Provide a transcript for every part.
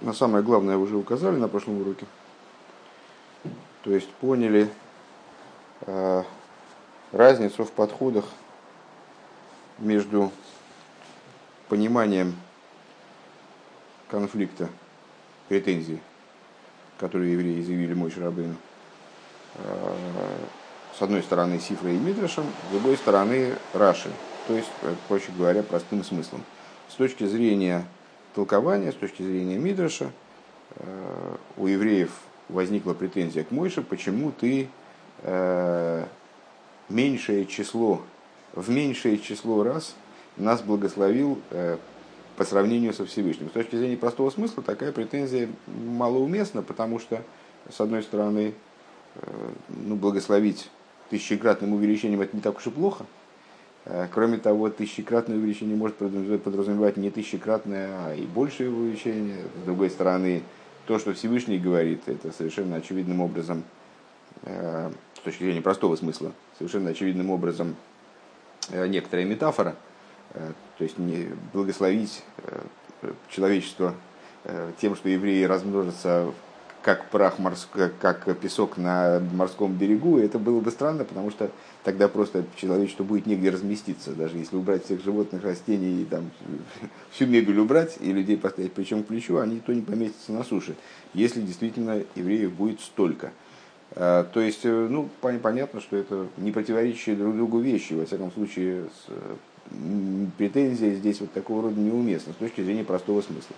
На самое главное уже указали на прошлом уроке. То есть поняли э, разницу в подходах между пониманием конфликта, претензий, которые евреи заявили Мой Шарабейну, э, с одной стороны Сифрой и Мидрашем, с другой стороны Раши, то есть, э, проще говоря, простым смыслом. С точки зрения толкования, с точки зрения Мидраша, э, у евреев возникла претензия к Мойше, почему ты меньшее число, в меньшее число раз нас благословил по сравнению со Всевышним. С точки зрения простого смысла такая претензия малоуместна, потому что, с одной стороны, э, ну, благословить тысячекратным увеличением это не так уж и плохо. Э, кроме того, тысячекратное увеличение может подразумевать не тысячекратное, а и большее увеличение. С другой стороны, то, что Всевышний говорит, это совершенно очевидным образом, э, с точки зрения простого смысла, совершенно очевидным образом некоторая метафора – Э, то есть не благословить э, человечество э, тем, что евреи размножатся как прах морской, как песок на морском берегу, это было бы странно, потому что тогда просто человечеству будет негде разместиться. Даже если убрать всех животных, растений, и там, всю мебель убрать и людей поставить плечом к плечу, они то не поместятся на суше, если действительно евреев будет столько. То есть, ну, понятно, что это не противоречащие друг другу вещи, во всяком случае, с претензия здесь вот такого рода неуместна с точки зрения простого смысла.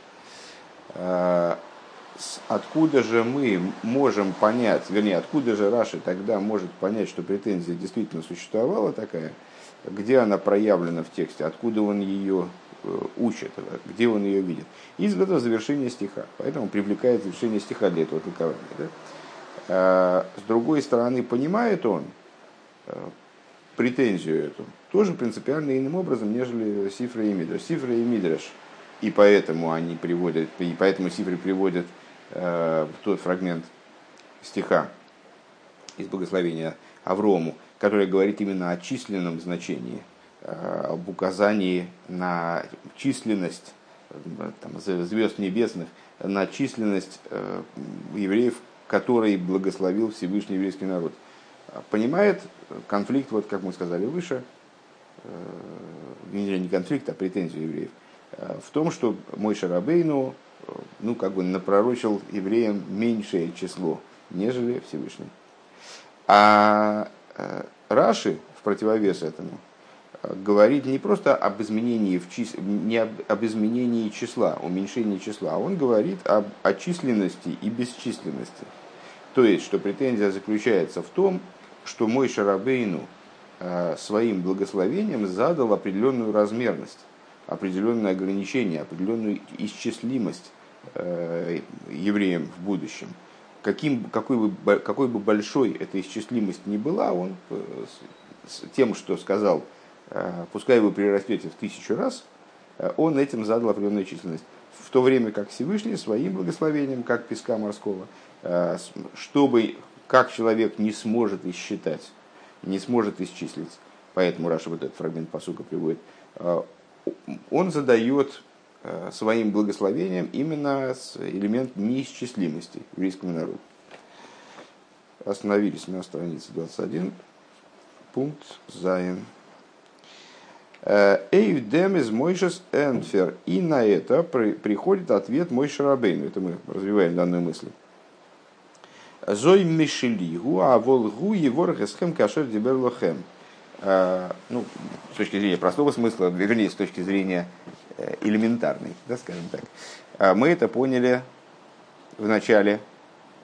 Откуда же мы можем понять, вернее, откуда же Раши тогда может понять, что претензия действительно существовала такая, где она проявлена в тексте, откуда он ее э, учит, где он ее видит. Из этого завершения стиха. Поэтому привлекает завершение стиха для этого толкования. Да? А, с другой стороны, понимает он э, претензию эту, тоже принципиально иным образом, нежели Сифра и Мидраш. Сифра и Мидраш. И поэтому они приводят, и поэтому Сифры приводят тот фрагмент стиха из благословения Аврому, который говорит именно о численном значении, э, об указании на численность там, звезд небесных, на численность э, евреев, который благословил Всевышний еврейский народ. Понимает конфликт, вот как мы сказали выше, э, не конфликт, а претензию евреев, э, в том, что мой Шарабейну э, ну, как бы напророчил евреям меньшее число, нежели Всевышний. А Раши, в противовес этому, говорит не просто об изменении, в чис... не об, об изменении числа, уменьшении числа, а он говорит об, о численности и бесчисленности. То есть, что претензия заключается в том, что мой Шарабейну – Э, своим благословением задал определенную размерность, определенное ограничение, определенную исчислимость э, евреям в будущем. Каким, какой, бы, какой бы большой эта исчислимость ни была, он э, с тем, что сказал, пускай вы прирастете в тысячу раз, он этим задал определенную численность. В то время как Всевышний своим благословением, как песка морского, чтобы как человек не сможет исчитать не сможет исчислить. Поэтому Раша вот этот фрагмент посука приводит. Он задает а, своим благословением именно элемент неисчислимости еврейскому народу. Остановились на странице 21, пункт Заин. Эйв дем из Мойшес Энфер. И на это приходит ответ Мой Шарабейну. Это мы развиваем данную мысль. Зой Мишелигу, а волгу его рахесхем кашер диберлохем. А, ну, с точки зрения простого смысла, вернее, с точки зрения э, элементарной, да, скажем так. А мы это поняли в начале,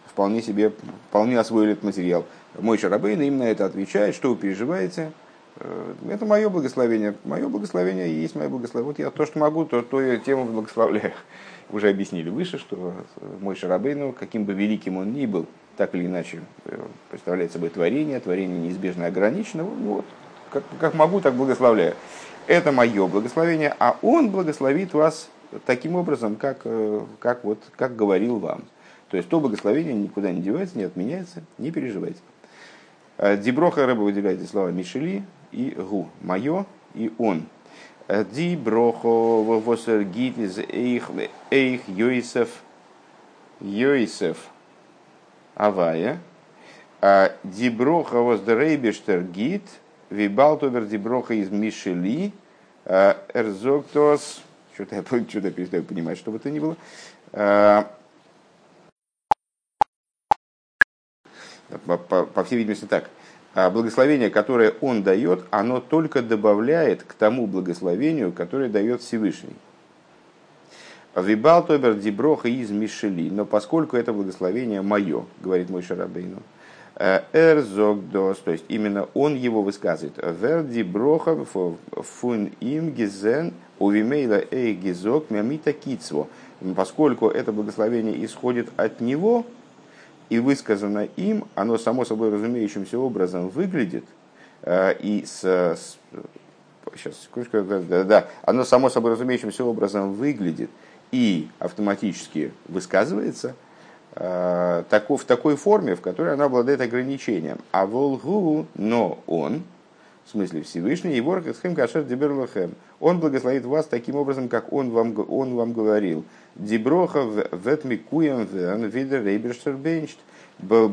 вполне себе, вполне освоили этот материал. Мой Шарабейн им на это отвечает, что вы переживаете, э, это мое благословение. Мое благословение и есть мое благословение. Вот я то, что могу, то, то я тему благословляю. Уже объяснили выше, что мой Шарабейну, каким бы великим он ни был, так или иначе э, представляет собой творение, творение неизбежно ограничено. Вот, как, как могу, так благословляю. Это мое благословение, а он благословит вас таким образом, как, э, как, вот, как говорил вам. То есть то благословение никуда не девается, не отменяется, не переживайте. Э, Диброха рыба выделяет эти слова Мишели и Гу. Мое и он. Диброхо восергит из эйх, эйх Йосеф Йосеф Авая, Диброха воздерейбештер гид, вибалтовер Диброха из Мишели, а Эрзоктос, что-то я, что-то я перестаю понимать, что бы то ни было, а, по, по, по всей видимости так, благословение, которое он дает, оно только добавляет к тому благословению, которое дает Всевышний. Вибал тобер диброха из Мишели. Но поскольку это благословение мое, говорит мой Шарабейну, э, Эрзогдос, то есть именно он его высказывает. Вер диброха фун им гизен увимейла эй гизок мямита кицво. Поскольку это благословение исходит от него и высказано им, оно само собой разумеющимся образом выглядит э, и с, с сейчас, секундочку, да, да, оно само собой разумеющимся образом выглядит и автоматически высказывается э, тако, в такой форме, в которой она обладает ограничением. А волгу, но он, в смысле Всевышний, его Рахасхем Кашер Диберлахем, он благословит вас таким образом, как он вам, он вам говорил. Диброха ветмикуем вен видер рейберштербенчт. Э,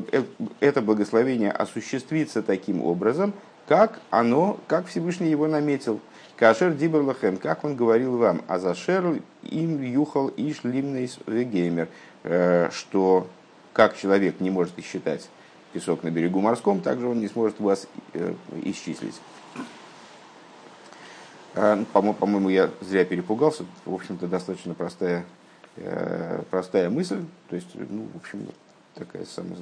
это благословение осуществится таким образом, как оно, как Всевышний его наметил. Кашер Диберлахем, как он говорил вам, а зашер им юхал иш лимнейс вегеймер, э, что как человек не может считать песок на берегу морском, также он не сможет вас э, исчислить. Э, по-моему, я зря перепугался. В общем-то, достаточно простая, простая мысль. То есть, ну, в общем, такая самая,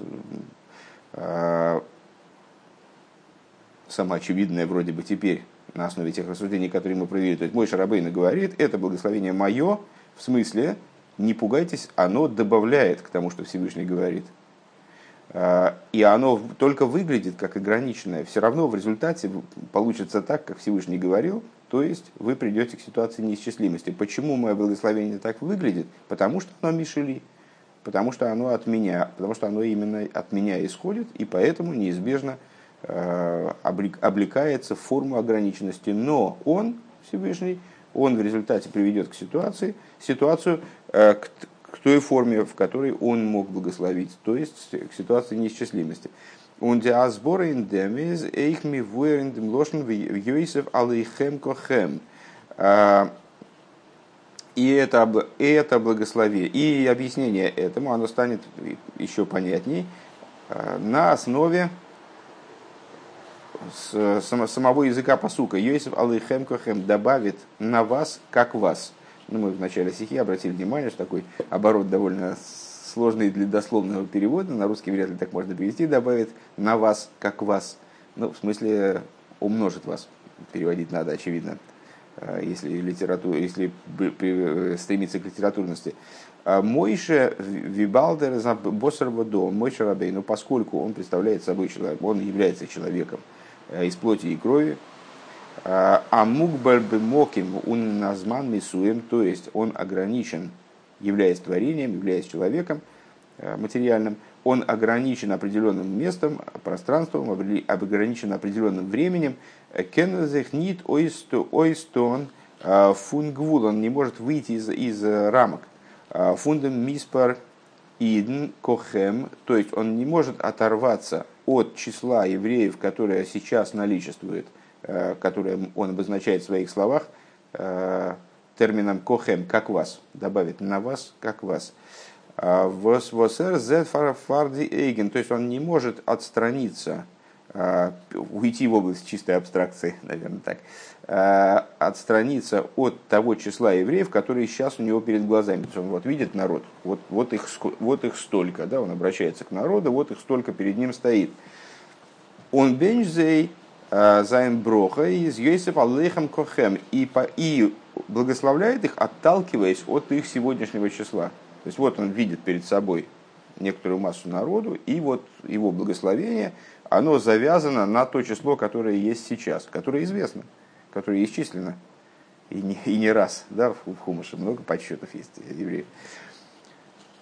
самоочевидная вроде бы теперь на основе тех рассуждений, которые мы провели. То есть мой Шарабейна говорит, это благословение мое, в смысле, не пугайтесь, оно добавляет к тому, что Всевышний говорит. А, и оно только выглядит как ограниченное. Все равно в результате получится так, как Всевышний говорил, то есть вы придете к ситуации неисчислимости. Почему мое благословение так выглядит? Потому что оно мишели, потому что оно от меня, потому что оно именно от меня исходит, и поэтому неизбежно Э, облекается в форму ограниченности, но он, Всевышний, он в результате приведет к ситуации, ситуацию э, к, к той форме, в которой он мог благословить, то есть к ситуации неисчислимости. Ich mir woher in dem Loschen wie Йосеф алейхем кохем. И это, и это благословение, и объяснение этому, оно станет еще понятней э, на основе с самого языка посука. Йосиф Алейхем Кохем добавит на вас, как вас. Ну, мы в начале стихи обратили внимание, что такой оборот довольно сложный для дословного перевода. На русский вряд ли так можно перевести. Добавит на вас, как вас. Ну, в смысле, умножит вас. Переводить надо, очевидно, э, если, литература, если стремиться к литературности. А Мойше Вибалдер Боссер Водо, Мойше Рабей, но поскольку он представляет собой человек, он является человеком, Э, из плоти и крови. А мукбаль моким он назман мисуем, то есть он ограничен, являясь творением, являясь человеком э, материальным, он ограничен определенным местом, пространством, ограничен определенным временем. Кензехнит ойстон э, фунгвул, он не может выйти из, из рамок. Фундам миспар идн кохем, то есть он не может оторваться от числа евреев, которое сейчас наличествует, э, которое он обозначает в своих словах, э, термином кохем, как вас, добавит на вас, как вас. А Восвосер фарди эйген, то есть он не может отстраниться, уйти в область чистой абстракции, наверное так, отстраниться от того числа евреев, которые сейчас у него перед глазами. То есть он вот видит народ, вот, вот, их, вот их столько, да, он обращается к народу, вот их столько перед ним стоит. Он бенжзей заем броха из Йосиф Аллехам Кохем и, и благословляет их, отталкиваясь от их сегодняшнего числа. То есть вот он видит перед собой некоторую массу народу, и вот его благословение, оно завязано на то число, которое есть сейчас, которое известно которое исчислено, и не, и не раз, да, в Хумаше много подсчетов есть евреев.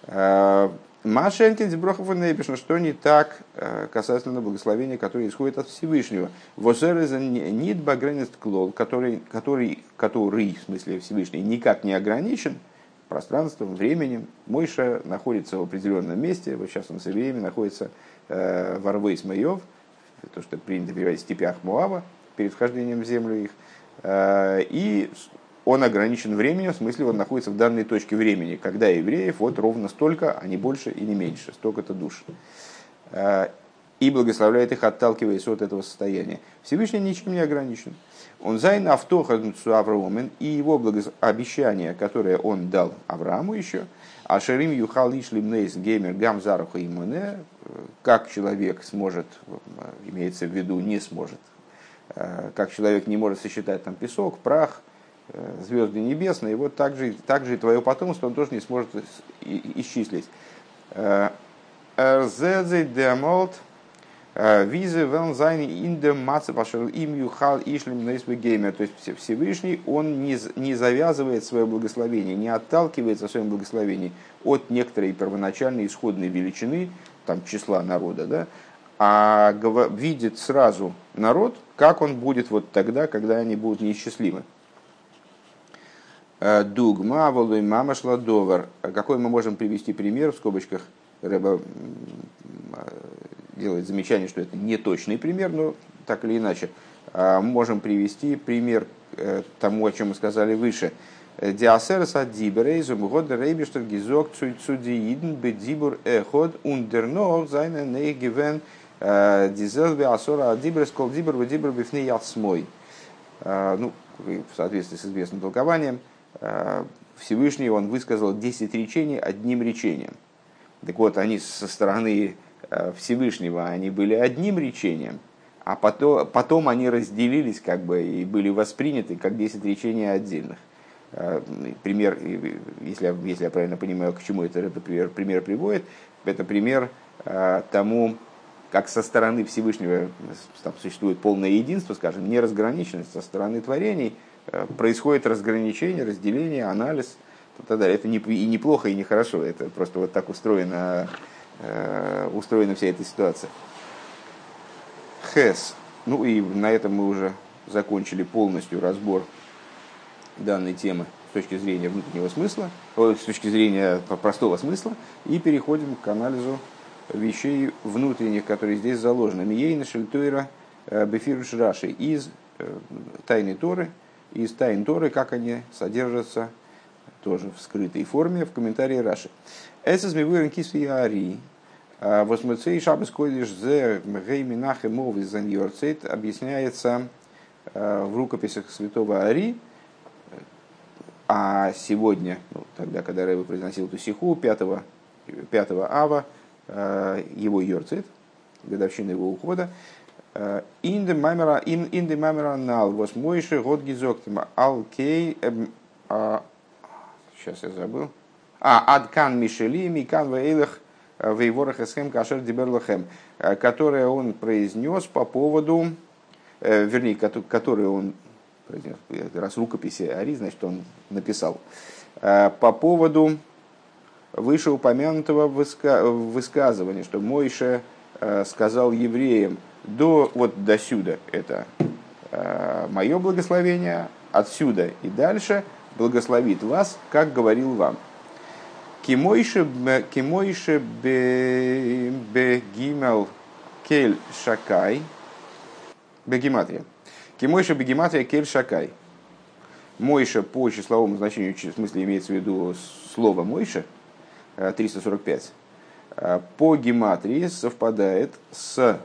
А, Машенкин Зеброхов и что не так э, касательно благословения, которое исходит от Всевышнего. Возереза нит багренест клол, который, который, который, в смысле Всевышний, никак не ограничен, пространством, временем. Мойша находится в определенном месте, вот сейчас он с евреями находится э, в Арвейс Майов, то, что принято переводить в степях Муава, перед вхождением в землю их. Э, и он ограничен временем, в смысле он находится в данной точке времени, когда евреев вот ровно столько, а не больше и не меньше, столько-то душ. Э, и благословляет их, отталкиваясь от этого состояния. Всевышний ничем не ограничен. Он зайн автоха Авраамин и его благос... обещание, которое он дал Аврааму еще, а шерим юхал ишлим нейс геймер гам заруха имуне, как человек сможет, имеется в виду, не сможет, как человек не может сосчитать там песок, прах, звезды небесные, вот так же, так же и твое потомство он тоже не сможет исчислить. Зедзе демолт Визы вен зайни инде маца пошел им юхал ишлим геймер. То есть Всевышний, он не, не завязывает свое благословение, не отталкивается в своем благословении от некоторой первоначальной исходной величины, там числа народа, да, а видит сразу народ, как он будет вот тогда, когда они будут неисчислимы. Э, Дугма, волой мама шла довар. Какой мы можем привести пример в скобочках? Рэба делает замечание, что это не точный пример, но так или иначе а, можем привести пример э, тому, о чем мы сказали выше. Диасерс от диберейзум год рейбиштер гизок цудиидн бедибур эход ундернор зайна нейгивен э, дизелбе асора адиберес кол дибер бедибур бифни ясмой. А, ну, в соответствии с известным толкованием, а, Всевышний он высказал 10 речений одним речением. Так вот, они со стороны Э, Всевышнего, они были одним речением, а потом, потом они разделились как бы и были восприняты как 10 речений отдельных. Э, пример, если, если я правильно понимаю, к чему это пример, пример приводит, это пример э, тому, как со стороны Всевышнего там существует полное единство, скажем, неразграниченность со стороны творений, происходит разграничение, разделение, анализ и так далее. Это не, и неплохо, и нехорошо, это просто вот так устроено Э, устроена вся эта ситуация. Хес. Ну и на этом мы уже закончили полностью разбор данной темы с точки зрения внутреннего смысла, с точки зрения простого смысла, и переходим к анализу вещей внутренних, которые здесь заложены. Миейна Шельтуира э, Бефируш Раши из э, Тайны Торы, из Тайн Торы, как они содержатся тоже в скрытой форме в комментарии Раши. Это змевырен кису яри. Восмуцей шабас койдиш зе гей минахе мов из объясняется а, в рукописях святого Ари, а сегодня, ну, тогда, когда Рэбе произносил эту сиху, 5, 5 ава, а, его йорцит, годовщина его ухода, Инде мамера инде мамера нал вос мойше год гизоктим ал кей эм, сейчас я забыл а Адкан Мишели, Микан Вейлах э, Вейворах Эсхем Кашер Диберлахем, э, которое он произнес по поводу, э, вернее, который он произнес, раз рукописи Ари, значит, он написал, по поводу вышеупомянутого высказывания, что Мойша сказал евреям, до, вот до сюда это мое благословение, отсюда и дальше благословит вас, как говорил вам. Кимойше бегимел кель шакай. Бегематрия. Кимойше бегематрия кель шакай. Мойша по числовому значению, в смысле имеется в виду слово Мойша, 345, по гематрии совпадает с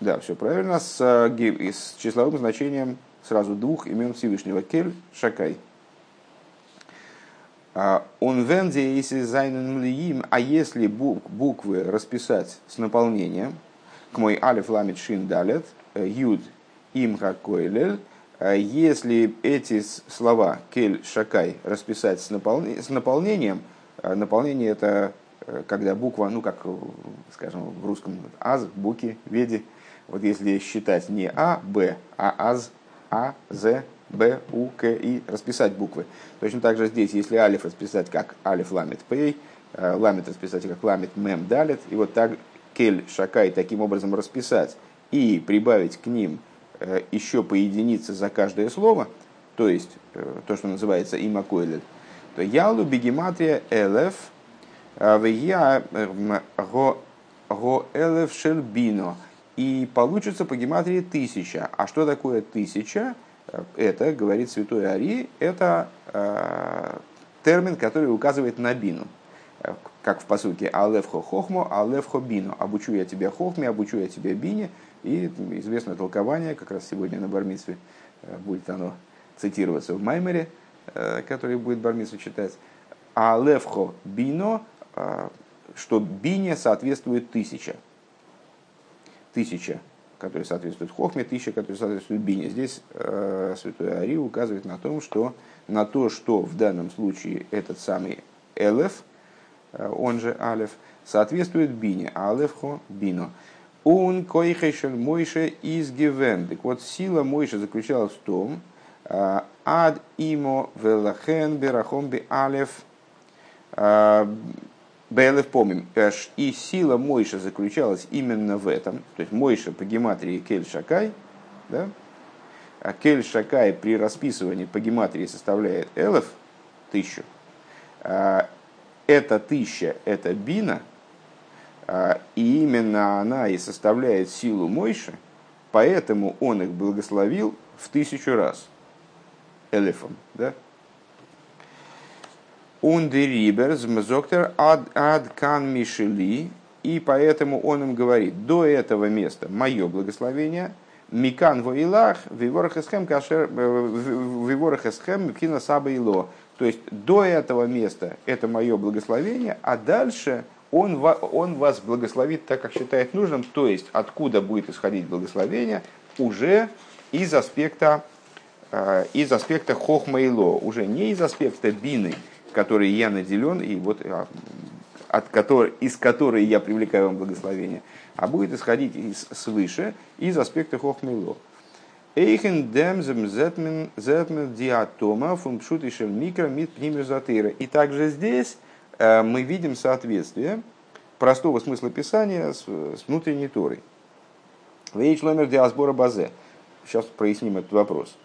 да, все правильно, с, с числовым значением сразу двух имен Всевышнего. Кель, Шакай. А, он венде, если зайнен а если буквы расписать с наполнением, к мой алиф ламит шин далет, э, юд им хакойлель, э, если эти слова кель шакай расписать с наполнением, э, наполнение это когда буква, ну как, скажем, в русском аз, буки, веди, вот если считать не а, б, а аз, а, з, Б, У, К, И, расписать буквы. Точно так же здесь, если алиф расписать как алиф ламит пей, э, ламит расписать как ламит мем далит, и вот так кель шакай таким образом расписать и прибавить к ним э, еще по единице за каждое слово, то есть то, что называется имакойлет, то ялу бегематрия элеф вия го элеф шельбино. И получится по гематрии тысяча. А что такое тысяча? Это, говорит святой Ари, это термин, который указывает на бину. Как в посылке «Алевхо хохмо, алевхо бину». «Обучу я тебя хохме, обучу я тебя бине». И известное толкование, как раз сегодня на Бармитсве будет оно цитироваться в Маймере, э, который будет Бармису читать. А левхо бино, э, что бине соответствует тысяча. Тысяча, которая соответствует хохме, тысяча, которая соответствует бине. Здесь э, святой Ари указывает на, том, что, на то, что в данном случае этот самый элеф, э, он же алеф, соответствует бине, алефхо бино. Он койхешель Мойше из Гивен. Так вот, сила Мойше заключалась в том, Ад имо велахен берахом би алев Бейлев помним. И сила Мойша заключалась именно в этом. То есть Мойша по гематрии Кель Шакай. Да? А Кель Шакай при расписывании по гематрии составляет Элев, тысячу. Эта тысяча – это бина, и именно она и составляет силу Мойши, поэтому он их благословил в тысячу раз – элефом. Да? Ундериберс мзоктер ад кан мишели, и поэтому он им говорит, до этого места мое благословение, микан воилах, виворахесхем кашер, э, виворахесхем саба ило. То есть до этого места это мое благословение, а дальше он, он вас благословит так, как считает нужным, то есть откуда будет исходить благословение? Уже из аспекта Э, из аспекта хохмейло, уже не из аспекта бины, который я наделен, и вот а, от которой, из которой я привлекаю вам благословение, а будет исходить из, свыше, из аспекта хохмейло. Эйхен демзем зетмен диатома фунпшут микро мит пнимезатыра. И также здесь э, мы видим соответствие простого смысла писания с, с внутренней Торой. Вейч номер диасбора базе. Сейчас проясним этот вопрос.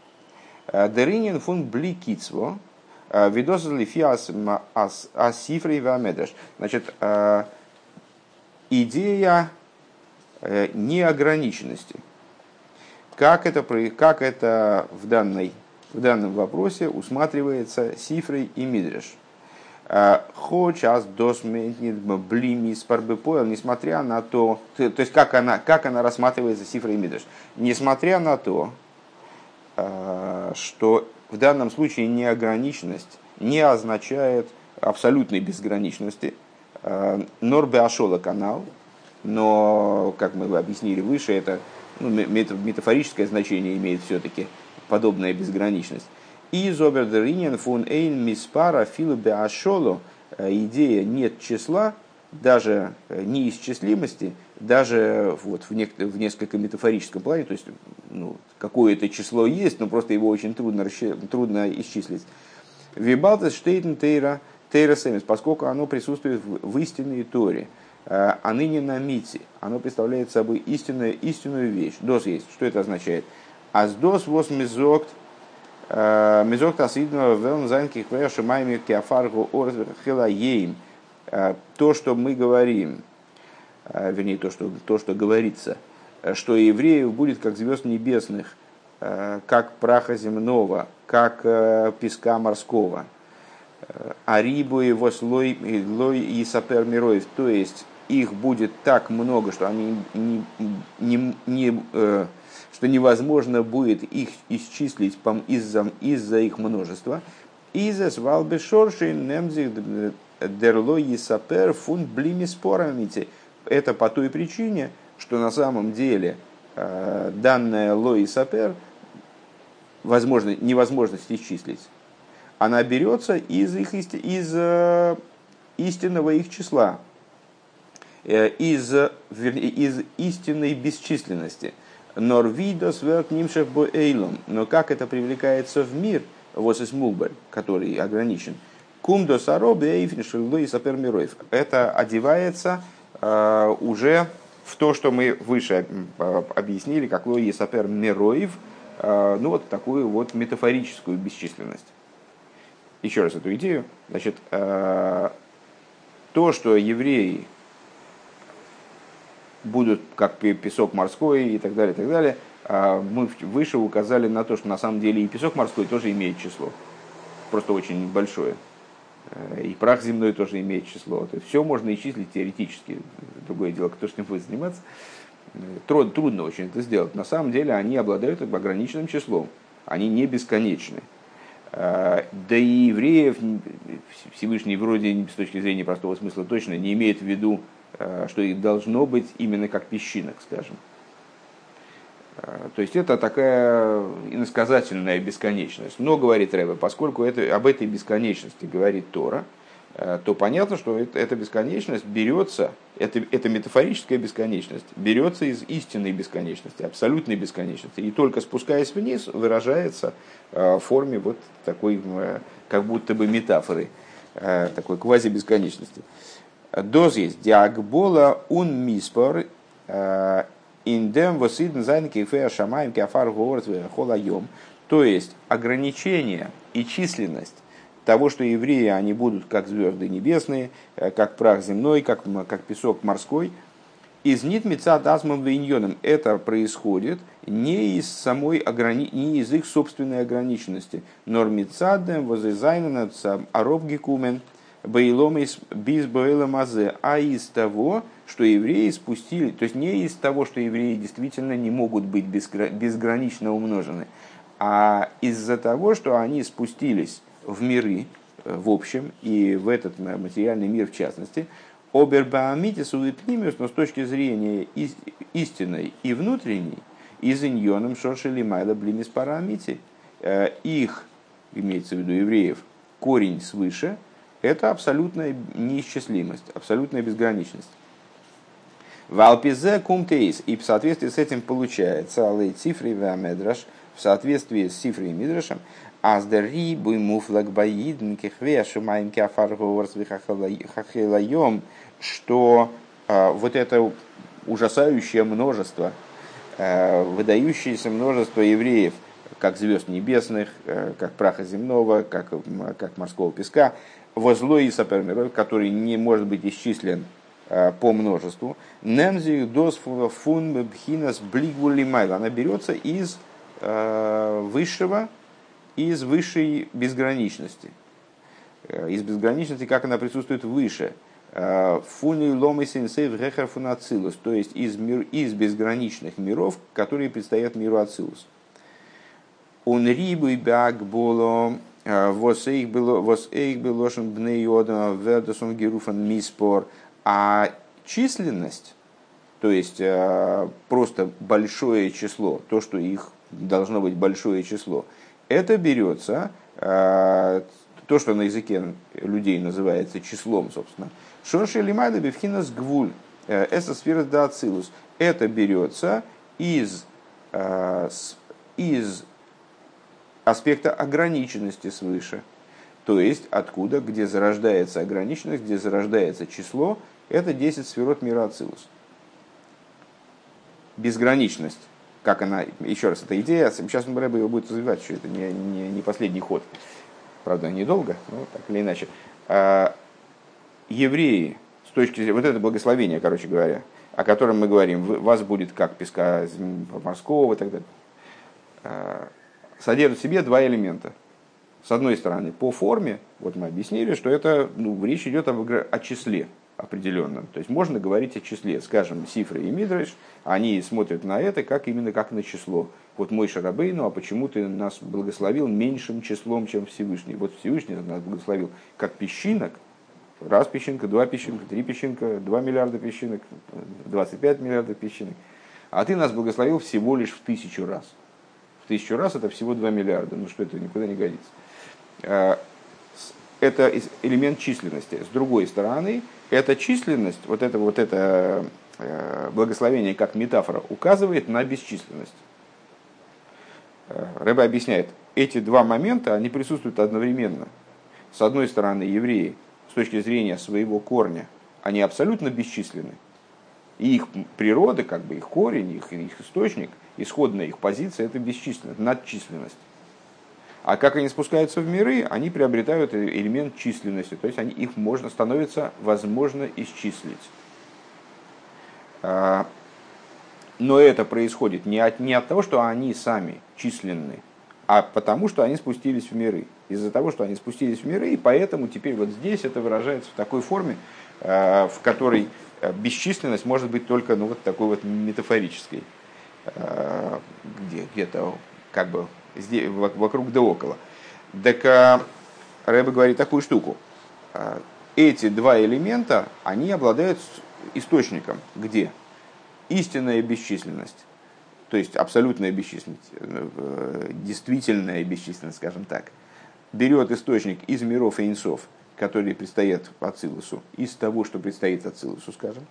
Деринин фун бликицво, видос лифиас асифрей вамедраш. Значит, э, идея э, неограниченности. Как это, как это в, данной, в данном вопросе усматривается сифрой и мидреш. Хочас досментнит блимис парбепоэл, несмотря на то, то есть как она, как она рассматривается сифрой и мидреш. Несмотря на то, что в данном случае неограниченность не означает абсолютной безграничности. Э, Норбе Ашола канал, но, как мы объяснили выше, это ну, метафорическое значение имеет все-таки подобная безграничность. И Зобердеринен фун эйн миспара филу беашоло э, идея нет числа, даже неисчислимости, даже вот в, нек- в несколько метафорическом плане, то есть ну, какое-то число есть, но просто его очень трудно, трудно исчислить. Вибалтес штейтен тейра тейра семис, поскольку оно присутствует в, в истинной Торе, а ныне на мити, оно представляет собой истинную, истинную вещь. Дос есть. Что это означает? Аздос вос мизокт э, мизокт асидного велн зайнких вэшимайми киафаргу орзверхила ейм. Э, то, что мы говорим, вернее, то, что, то, что говорится – что евреев будет как звезд небесных, э, как праха земного, как э, песка морского. А рибу его слой, лой и сапер мироев, то есть их будет так много, что они не, не, не, э, что невозможно будет их исчислить из-за из их множества. Из-за свалбы шорши немзих дерло и сапер фун блими спорами. Это по той причине, что на самом деле э, данная лои сапер возможно, невозможность исчислить, она берется из, их, из э, истинного их числа, э, из, вернее, из истинной бесчисленности. Норвидос верт нимшев эйлом. Но как это привлекается в мир, вот из который ограничен, кумдо саробе эйфншил и сапер мироев. Это одевается уже в то, что мы выше объяснили, как Лои Сапер Мероев, ну вот такую вот метафорическую бесчисленность. Еще раз эту идею. Значит, то, что евреи будут как песок морской и так далее, и так далее, мы выше указали на то, что на самом деле и песок морской тоже имеет число. Просто очень большое. Э, и прах земной тоже имеет число. То есть все можно исчислить теоретически. Другое дело, кто с ним будет заниматься. Э, трудно, трудно очень это сделать. На самом деле они обладают ограниченным числом. Они не бесконечны. Э, да и евреев Всевышний вроде с точки зрения простого смысла точно не имеет в виду, что их должно быть именно как песчинок, скажем. Э, то есть это такая иносказательная бесконечность. Но, говорит Рэбе, поскольку это, об этой бесконечности говорит Тора, э, то понятно, что эта бесконечность берется, это, это метафорическая бесконечность, берется из истинной бесконечности, абсолютной бесконечности. И только спускаясь вниз, выражается э, в форме вот такой, как будто бы метафоры, такой квази-бесконечности. Доз есть диагбола ун миспор Индем восидн зайн кифея шамаем кафар говорит холайом. То есть ограничение и численность того, что евреи, они будут как звезды небесные, э, как прах земной, как, как песок морской, из нитмица дазмом виньоном. Это происходит не из самой ограни... не из их собственной ограниченности. Нормицадем возызайнен аробгикумен бейломис биз мазе, а из того, что евреи спустили, то есть не из того, что евреи действительно не могут быть безгранично умножены, а из-за того, что они спустились в миры э, в общем и в этот материальный мир в частности, обербаамитис уипнимиус, но с точки зрения истинной и внутренней, из иньоном шошели майла блимис парамити, э, их, имеется в виду евреев, корень свыше, это абсолютная неисчислимость, абсолютная безграничность. Валпизе кумтейс. И в соответствии с этим получается алей цифры медраш в соответствии с цифрой и мидрашем, аздери буй муфлак баидн кихве шумаем кафарговорс вихахелайом, что э, вот это ужасающее множество, э, выдающееся множество евреев, как звезд небесных, э, как праха земного, как, как морского песка, возлой и сапермиров, который не может быть исчислен по множеству. Немзи дос фун бхинас блигвули майл. Она берется из э, высшего, из высшей безграничности. Э, из безграничности, как она присутствует выше. Фуни ломы сенсейв гехар фунацилус. То есть из, мир, из безграничных миров, которые предстоят миру Ацилус. Он рибу и бак было Вос эйх было шен бней вердосон геруфан миспор – а численность, то есть э, просто большое число, то, что их должно быть большое число, это берется, э, то, что на языке людей называется числом, собственно, Шонши лимайда бифхинас гвуль, э, сфера дацилус, это берется из, из аспекта ограниченности свыше. То есть откуда, где зарождается ограниченность, где зарождается число, это 10 сферот мира Ацилус. Безграничность. Как она, еще раз, эта идея, сейчас Рэбе его будет развивать, что это не, не, не последний ход. Правда, недолго, но так или иначе. А, евреи, с точки зрения, вот это благословение, короче говоря, о котором мы говорим, вас будет как песка морского и так далее, а, содержит в себе два элемента. С одной стороны, по форме, вот мы объяснили, что это, ну, речь идет об, о числе, определенном. То есть можно говорить о числе. Скажем, Сифры и Мидриш, они смотрят на это как именно как на число. Вот мой Шарабейну, а почему ты нас благословил меньшим числом, чем Всевышний? Вот Всевышний нас благословил как песчинок, раз песчинка, два песчинка, три песчинка, два миллиарда песчинок, 25 миллиардов песчинок. А ты нас благословил всего лишь в тысячу раз. В тысячу раз это всего 2 миллиарда. Ну что это никуда не годится. А, это элемент численности. С другой стороны, эта численность, вот это, вот это э, благословение как метафора указывает на бесчисленность. Э, Рэба объясняет, эти два момента, они присутствуют одновременно. С одной стороны, евреи, с точки зрения своего корня, они абсолютно бесчисленны. И их природа, как бы их корень, их, их источник, исходная их позиция – это бесчисленность, надчисленность. А как они спускаются в миры, они приобретают элемент численности, то есть они, их можно, становится возможно исчислить. А, но это происходит не от, не от того, что они сами численны, а потому, что они спустились в миры. Из-за того, что они спустились в миры, и поэтому теперь вот здесь это выражается в такой форме, а, в которой а, бесчисленность может быть только ну, вот такой вот метафорической, где, где-то как бы здесь, вокруг да около. Так а, Рэбе говорит такую штуку. А, эти два элемента, они обладают источником. Где? Истинная бесчисленность. То есть абсолютная бесчисленность, э, действительная бесчисленность, скажем так, берет источник из миров и инсов, которые предстоят Ацилусу, из того, что предстоит Ацилусу, скажем.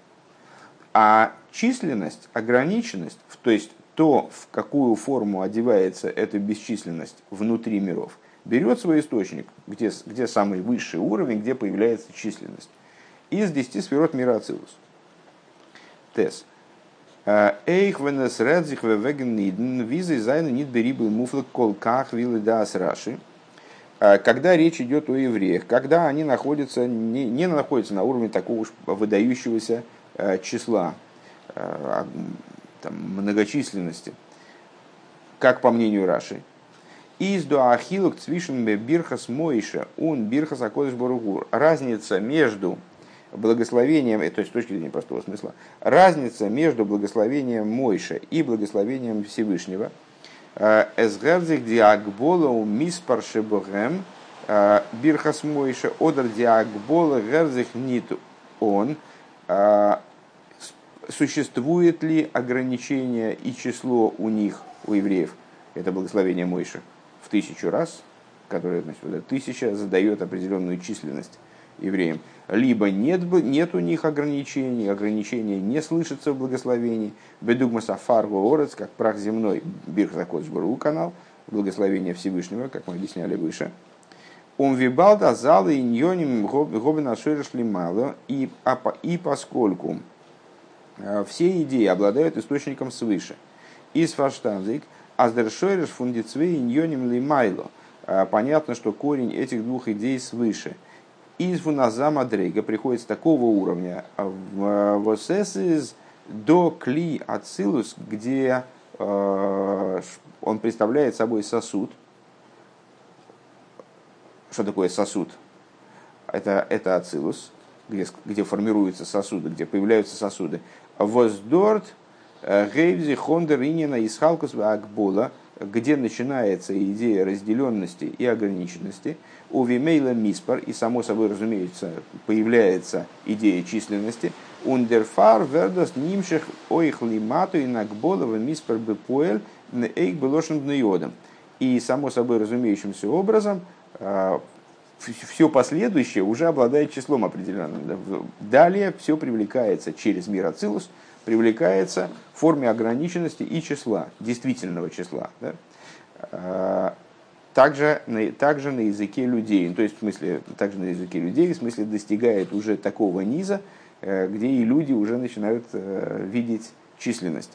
А численность, ограниченность, то есть то, в какую форму одевается эта бесчисленность внутри миров, берет свой источник, где, где самый высший уровень, где появляется численность, из десяти сферот мира Ацилус. Тес. Эйх венес редзих вевеген ниден визы зайна нид берибл муфлак колках вилы дас раши. Когда речь идет о евреях, когда они находятся, не, не находятся на уровне такого уж выдающегося э, числа, э, там, многочисленности, как по мнению Раши. Из до ахилок цвишен бирхас моиша, он бирхас акодыш баругур. Разница между благословением, то есть с точки зрения простого смысла, разница между благословением Мойша и благословением Всевышнего, э, эсгердзих диагбола миспар шебогем, э, бирхас Мойша, одер диагбола гердзих нит он, э, существует ли ограничение и число у них, у евреев, это благословение Мойши, в тысячу раз, которое, значит, вот тысяча задает определенную численность евреям. Либо нет, нет у них ограничений, ограничения не слышатся в благословении. Бедугма Сафаргу Орец, как прах земной, Бирхзакодж Бару канал, благословение Всевышнего, как мы объясняли выше. Он вибалда залы иньоним гобина широшли мало, и, и поскольку все идеи обладают источником свыше. Из фаштанзик аздершойреш фундицвей иньоним лимайло. Э, понятно, что корень этих двух идей свыше. Из фуназама дрейга приходит с такого уровня э, в восесис до кли ацилус, где он представляет собой сосуд. Что такое сосуд? Это, это ацилус, где, где формируются сосуды, где появляются сосуды. Воздорт э, Гейвзи Хондер Инина из Халкус Акбола, где начинается идея разделенности и ограниченности, у Вимейла Миспар, и само собой разумеется появляется идея численности, Ундерфар Вердос Нимших Оих Лимату и Накболова Миспар Бепуэль Эйк Белошен. И само собой разумеющимся образом э, все последующее уже обладает числом определенным. Далее все привлекается через мир Ацилус, привлекается в форме ограниченности и числа, действительного числа. Да? А, также, также на языке людей, ну, то есть в смысле, также на языке людей, в смысле достигает уже такого низа, э, где и люди уже начинают э, видеть численность.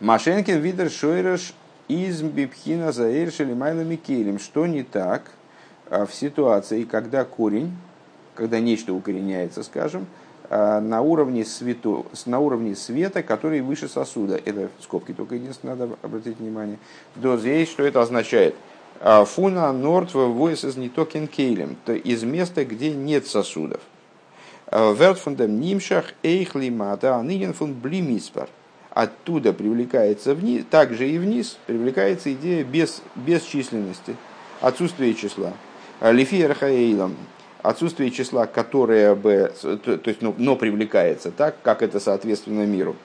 Машенкин видер шойраш из бипхина заэршили майла микелем. Что не так – в ситуации, когда корень, когда нечто укореняется, скажем, а, на уровне, свету, на уровне света, который выше сосуда. Это скобки только единственное, надо обратить внимание. До здесь, что это означает? А, фуна норд войс из не токен кейлем, то из места, где нет сосудов. Верт фундам нимшах эйх лимата аниген фун блимиспар. Оттуда привлекается вниз, также и вниз привлекается идея без, бесчисленности, отсутствие числа. Лифия Рахаэйлам, отсутствие числа, которое бы, то, есть, ну, но привлекается так, как это соответственно миру.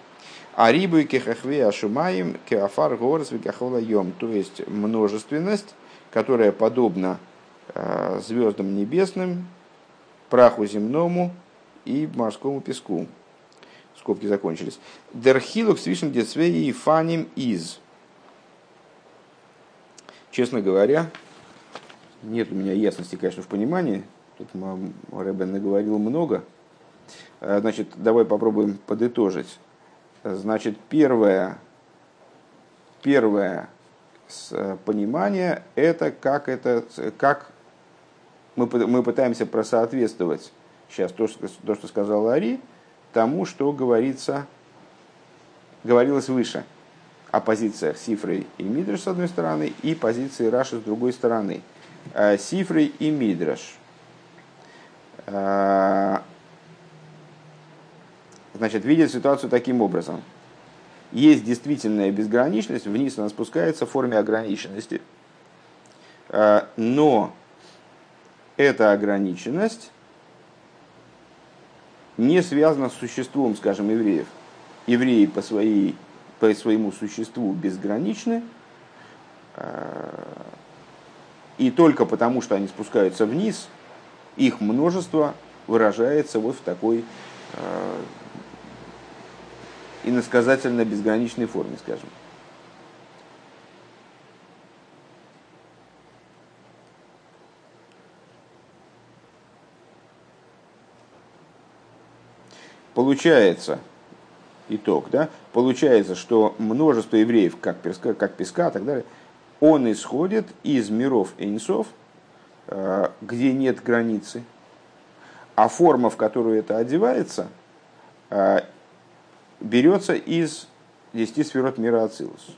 А рибы кехахве ашумаем кеафар горс йом, то есть множественность, которая подобна э, звездам небесным, праху земному и морскому песку. Скобки закончились. Дерхилук свишен децвей и фаним из. Честно говоря, нет у меня ясности, конечно, в понимании. Тут Рэбен наговорил много. Значит, давай попробуем подытожить. Значит, первое, первое понимание – это как, это, как мы, мы пытаемся просоответствовать сейчас то, что, то, что сказал Ари, тому, что говорится, говорилось выше о позициях Сифры и Мидраш с одной стороны и позиции Раши с другой стороны. Э, Сифры и Мидраш. Э, значит, видят ситуацию таким образом. Есть действительная безграничность, вниз она спускается в форме ограниченности. Э, но эта ограниченность не связана с существом, скажем, евреев. Евреи по, своей, по своему существу безграничны, и только потому, что они спускаются вниз, их множество выражается вот в такой э, иносказательно безграничной форме, скажем. Получается, итог, да, получается, что множество евреев, как песка, как песка и так далее, он исходит из миров Эйнсов, э, где нет границы, а форма, в которую это одевается, э, берется из десяти сферот мира Ацилус.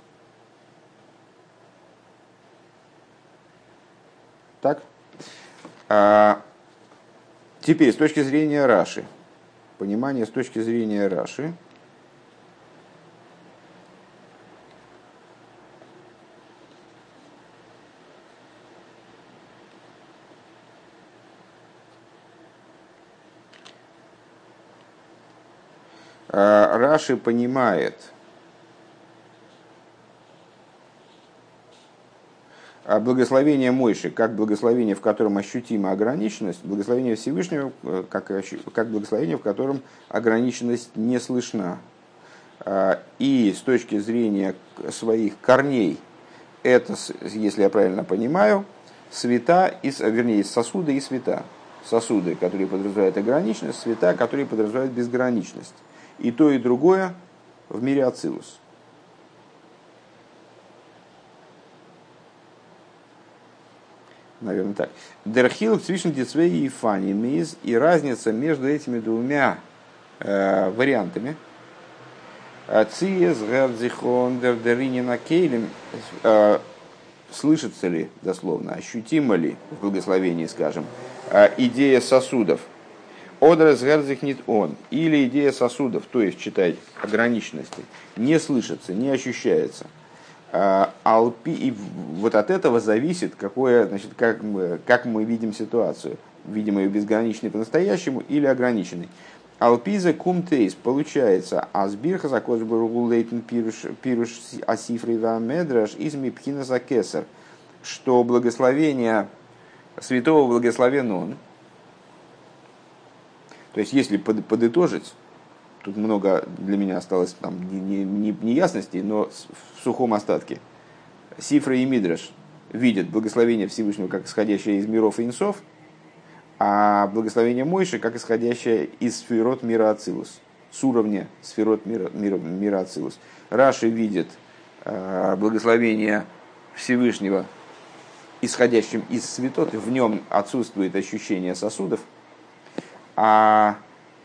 Так? А, теперь, с точки зрения Раши, понимание с точки зрения Раши, А, Раши понимает а благословение Мойши как благословение, в котором ощутима ограниченность, благословение Всевышнего э, как, как благословение, в котором ограниченность не слышна. А, и с точки зрения своих корней, это, если я правильно понимаю, света, из, вернее, сосуды и света. Сосуды, которые подразумевают ограниченность, света, которые подразумевают безграничность и то, и другое в мире Ацилус. Наверное, так. Дерхил цвишн дицвей и фани миз и разница между этими двумя э, вариантами. Циес гердзихон дердеринина кейлем э, слышится ли, дословно, ощутимо ли в благословении, скажем, э, идея сосудов – Одрес герзихнит он. Или идея сосудов, то есть читать ограниченности, не слышится, не ощущается. А, алпи, и вот от этого зависит, какое, значит, как, мы, как мы видим ситуацию. Видим ее безграничной по-настоящему или ограниченной. Алпиза кумтейс получается азбирха закош лейтен пируш асифри медраш из мипхина закесар, что благословение святого благословен он, то есть, если подытожить, тут много для меня осталось там неясностей, не, не но в сухом остатке. Сифра и Мидраш видят благословение Всевышнего как исходящее из миров и инсов, а благословение Мойши как исходящее из сферот мира Ацилус, с уровня сферот мира, мира, мира Ацилус. Раши видит э, благословение Всевышнего исходящим из светот, в нем отсутствует ощущение сосудов – а,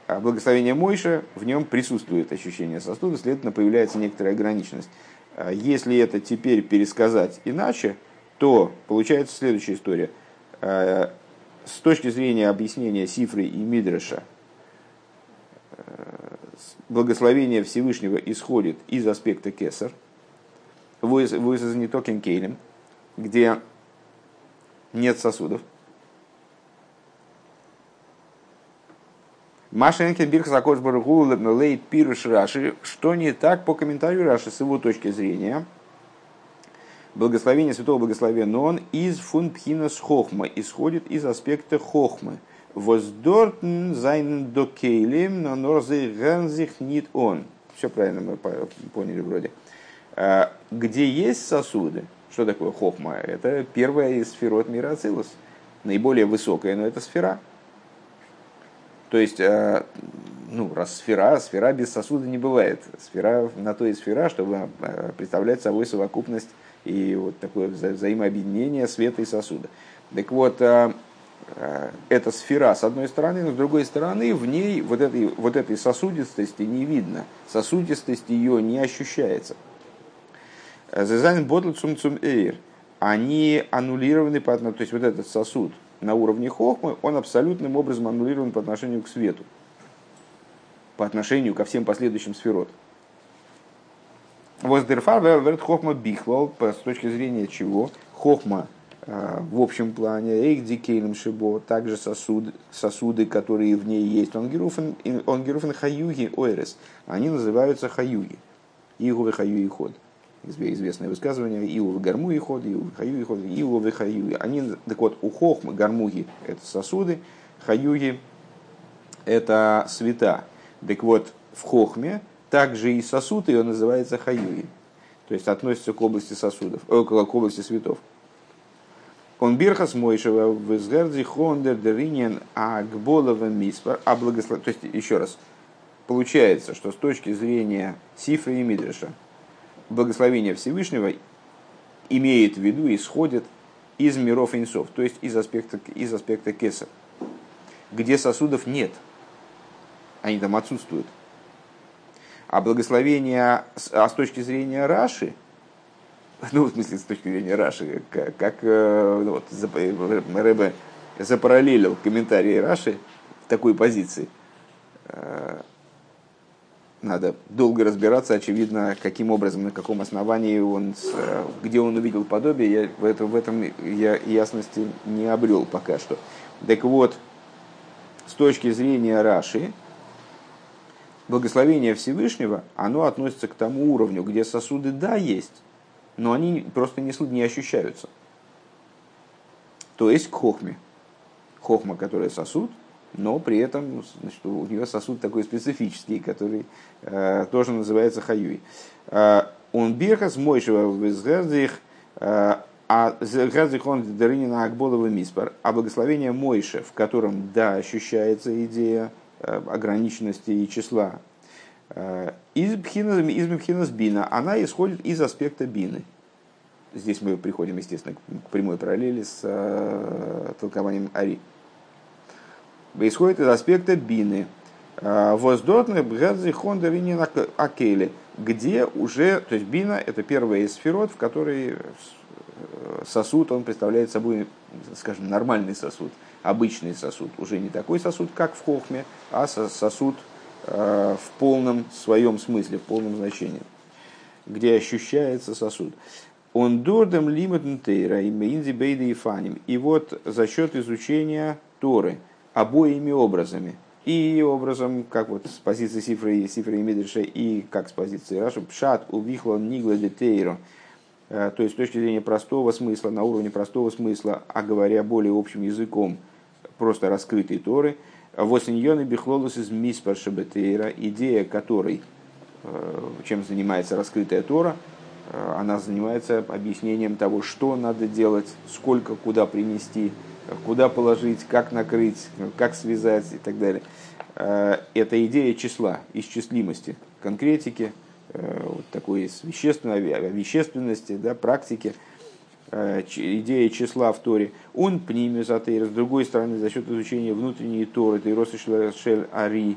а благословение Мойша, в нем присутствует ощущение сосуда, следовательно, появляется некоторая ограниченность. А если это теперь пересказать иначе, то получается следующая история. А, с точки зрения объяснения Сифры и Мидраша, благословение Всевышнего исходит из аспекта Кесар, вызазанитокен кейлем, где нет сосудов, Машенкин Бирх Закош Баргу Лейт Пируш Раши, что не так по комментарию Раши с его точки зрения. Благословение святого благословения он из фунпхинас хохма, исходит из аспекта хохмы. Воздортн зайн до кейлем, но норзы ганзих нит он. Все правильно мы поняли вроде. А, где есть сосуды, что такое хохма? Это первая из сферот мира Ацилус. Наиболее высокая, но это сфера – то есть, э, ну, раз сфера, сфера без сосуда не бывает. Сфера на то и сфера, чтобы представлять собой совокупность и вот такое вза взаимообъединение света и сосуда. Так вот, эта сфера с одной стороны, но с другой стороны в ней вот этой, вот этой сосудистости не видно. Сосудистость ее не ощущается. Зезайн ботл цум цум эйр. Они аннулированы по отношению, то есть вот этот сосуд на уровне хохмы, он абсолютным образом аннулирован по отношению к свету. По отношению ко всем последующим сферот. Воздерфар верт хохма бихлал, с точки зрения чего? Хохма э, в общем плане, эйк дикейлем шибо, также сосуд, сосуды, которые в ней есть, он геруфен хаюги ойрес, они называются хаюги, иговы хаюги ход известное высказывание, Иу гарму и ход, Иу хаю и ход, Иу хаю. Они, так вот, у хохмы гармуги – это сосуды, хаюги – это света. Так вот, в хохме также и сосуд ее называется хаюги. То есть относится к области сосудов, э, к области светов. Он бирхас мойшева в изгерди хондер деринен агболова миспар, а благослов... То есть, еще раз, получается, что с точки зрения Сифра и Мидриша, благословение Всевышнего имеет в виду, исходит из миров инсов, то есть из аспекта, из аспекта кеса, где сосудов нет, они там отсутствуют. А благословение а с точки зрения Раши, ну, в смысле, с точки зрения Раши, как, как э, ну, вот, Рэбе запараллелил комментарии Раши в такой позиции, э, надо долго разбираться, очевидно, каким образом, на каком основании он, где он увидел подобие, я, в, этом, в этом я ясности не обрел пока что. Так вот, с точки зрения Раши, благословение Всевышнего, оно относится к тому уровню, где сосуды, да, есть, но они просто не, не ощущаются. То есть к хохме. Хохма, которая сосуд, но при этом значит, у нее сосуд такой специфический, который э, тоже называется хаюй. Э, он бирхас мойшева в изгердих, э, а гердих он дарынина акболова миспар, а благословение Мойше, в котором, да, ощущается идея э, ограниченности и числа, из Бхинас Бина, она исходит из аспекта Бины. Здесь мы приходим, естественно, к прямой параллели с толкованием Ари исходит из аспекта бины. А, Воздотный бгадзи хонда на акеле, где уже, то есть бина это первая из сферот, в которой э, сосуд, он представляет собой, скажем, нормальный сосуд, обычный сосуд, уже не такой сосуд, как в хохме, а сосуд э, в полном своем смысле, в полном значении, где ощущается сосуд. Он дордем лимит тейра и бейда и фаним. И вот за счет изучения Торы – обоими образами. И образом, как вот с позиции Сифры, Сифры и Мидриша, и как с позиции Раши, Пшат увихло нигла детейро. Э, то есть с точки зрения простого смысла, на уровне простого смысла, а говоря более общим языком, просто раскрытые Торы. Восеньоны бихлолус из миспар шабетейра, идея которой, э, чем занимается раскрытая Тора, э, она занимается объяснением того, что надо делать, сколько куда принести, куда положить, как накрыть, как связать и так далее. Э, это идея числа, исчислимости, конкретики, э, вот такой вещественной, вещественности, да, практики, э, идея числа в Торе. Он пнимезатейр, с другой стороны, за счет изучения внутренней Торы, Тейроса Шель Ари,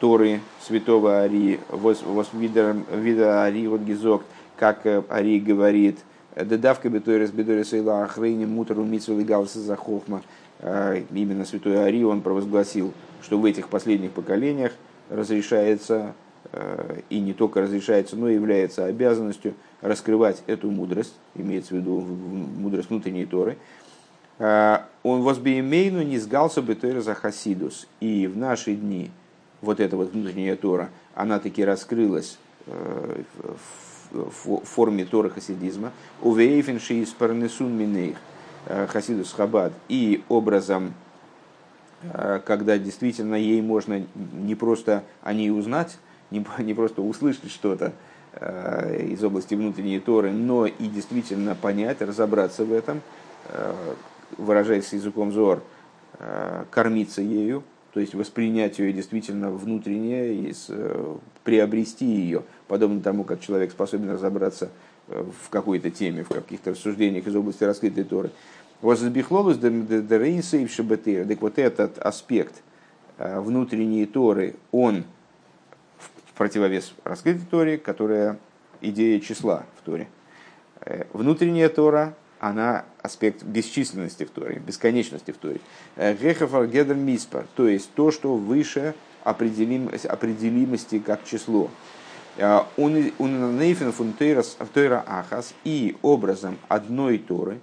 Торы святого Ари, вос вида Ари вот Гизок, как Ари говорит – Дедавка бетойрес бедойрес эйла ахрейни мутору митсу легалса за хохма. А, именно святой Ари он провозгласил, что в этих последних поколениях разрешается, а, и не только разрешается, но и является обязанностью раскрывать эту мудрость, имеется в виду мудрость внутренней Торы. А, он возбиемейну не сгался бы за хасидус. И в наши дни вот эта вот внутренняя Тора, она таки раскрылась в форме Тора хасидизма, у вейфенши из парнесун минейх э, хасидус хабад, и образом, э, когда действительно ей можно не просто о ней узнать, не, просто услышать что-то э, из области внутренней Торы, но и действительно понять, разобраться в этом, выражаясь языком Зор, кормиться ею, то есть воспринять ее действительно внутренне и приобрести ее, подобно тому, как человек способен разобраться в какой-то теме, в каких-то рассуждениях из области раскрытой Торы. Возбихлолус дерейнсейв шабатыр. Так вот этот аспект внутренней Торы, он в противовес раскрытой Торе, которая идея числа в Торе. Э, внутренняя Тора, она аспект бесчисленности в Торе, бесконечности в Торе. Э, Гехафар гедер миспа, то есть то, что выше определимости, определимости как число. Э, он нейфен фун Тойра Ахас и образом одной Торы,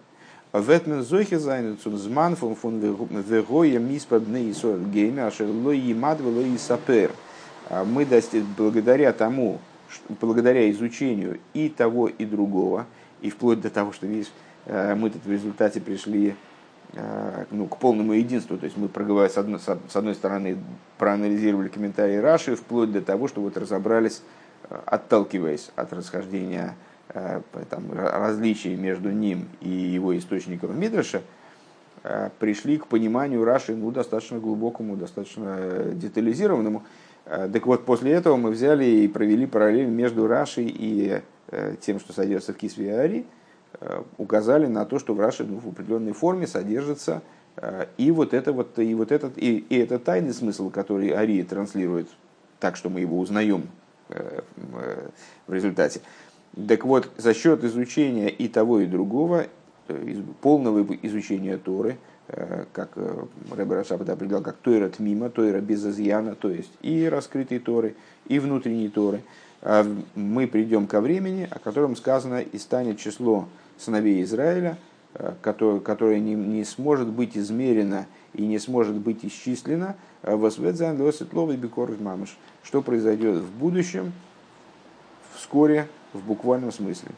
Ветмен зохи зайнуцун зман фун фун вегоя миспа бней гейме, ашер лой емад лой сапер. Мы достиг, благодаря тому, благодаря изучению и того, и другого, и вплоть до того, что, видишь, э, мы тут в результате пришли э, ну, к полному единству. То есть мы, проговорили, с одной, с одной стороны, проанализировали комментарии Раши, вплоть до того, что вот разобрались, э, отталкиваясь от расхождения там, различий между ним и его источником Мидраша, пришли к пониманию Раши ну, достаточно глубокому, достаточно детализированному. Так вот, после этого мы взяли и провели параллель между Рашей и Э, тем, что содержится в Кисве Ари, э, указали на то, что в Раши в определенной форме содержится э, и вот это вот и вот этот и, и это тайный смысл, который Ари транслирует так, что мы его узнаем в результате. Так вот, за счет изучения и того, и другого, полного изучения Торы, как Рэбер Рашаб это определял, как Тойра Тмима, Тойра без изъяна, то есть и раскрытые Торы, и внутренние Торы – мы придем ко времени, о котором сказано, и станет число сыновей Израиля, э, которое, которое не, не сможет быть измерено и не сможет быть исчислено, э, что произойдет в будущем, вскоре, в буквальном смысле.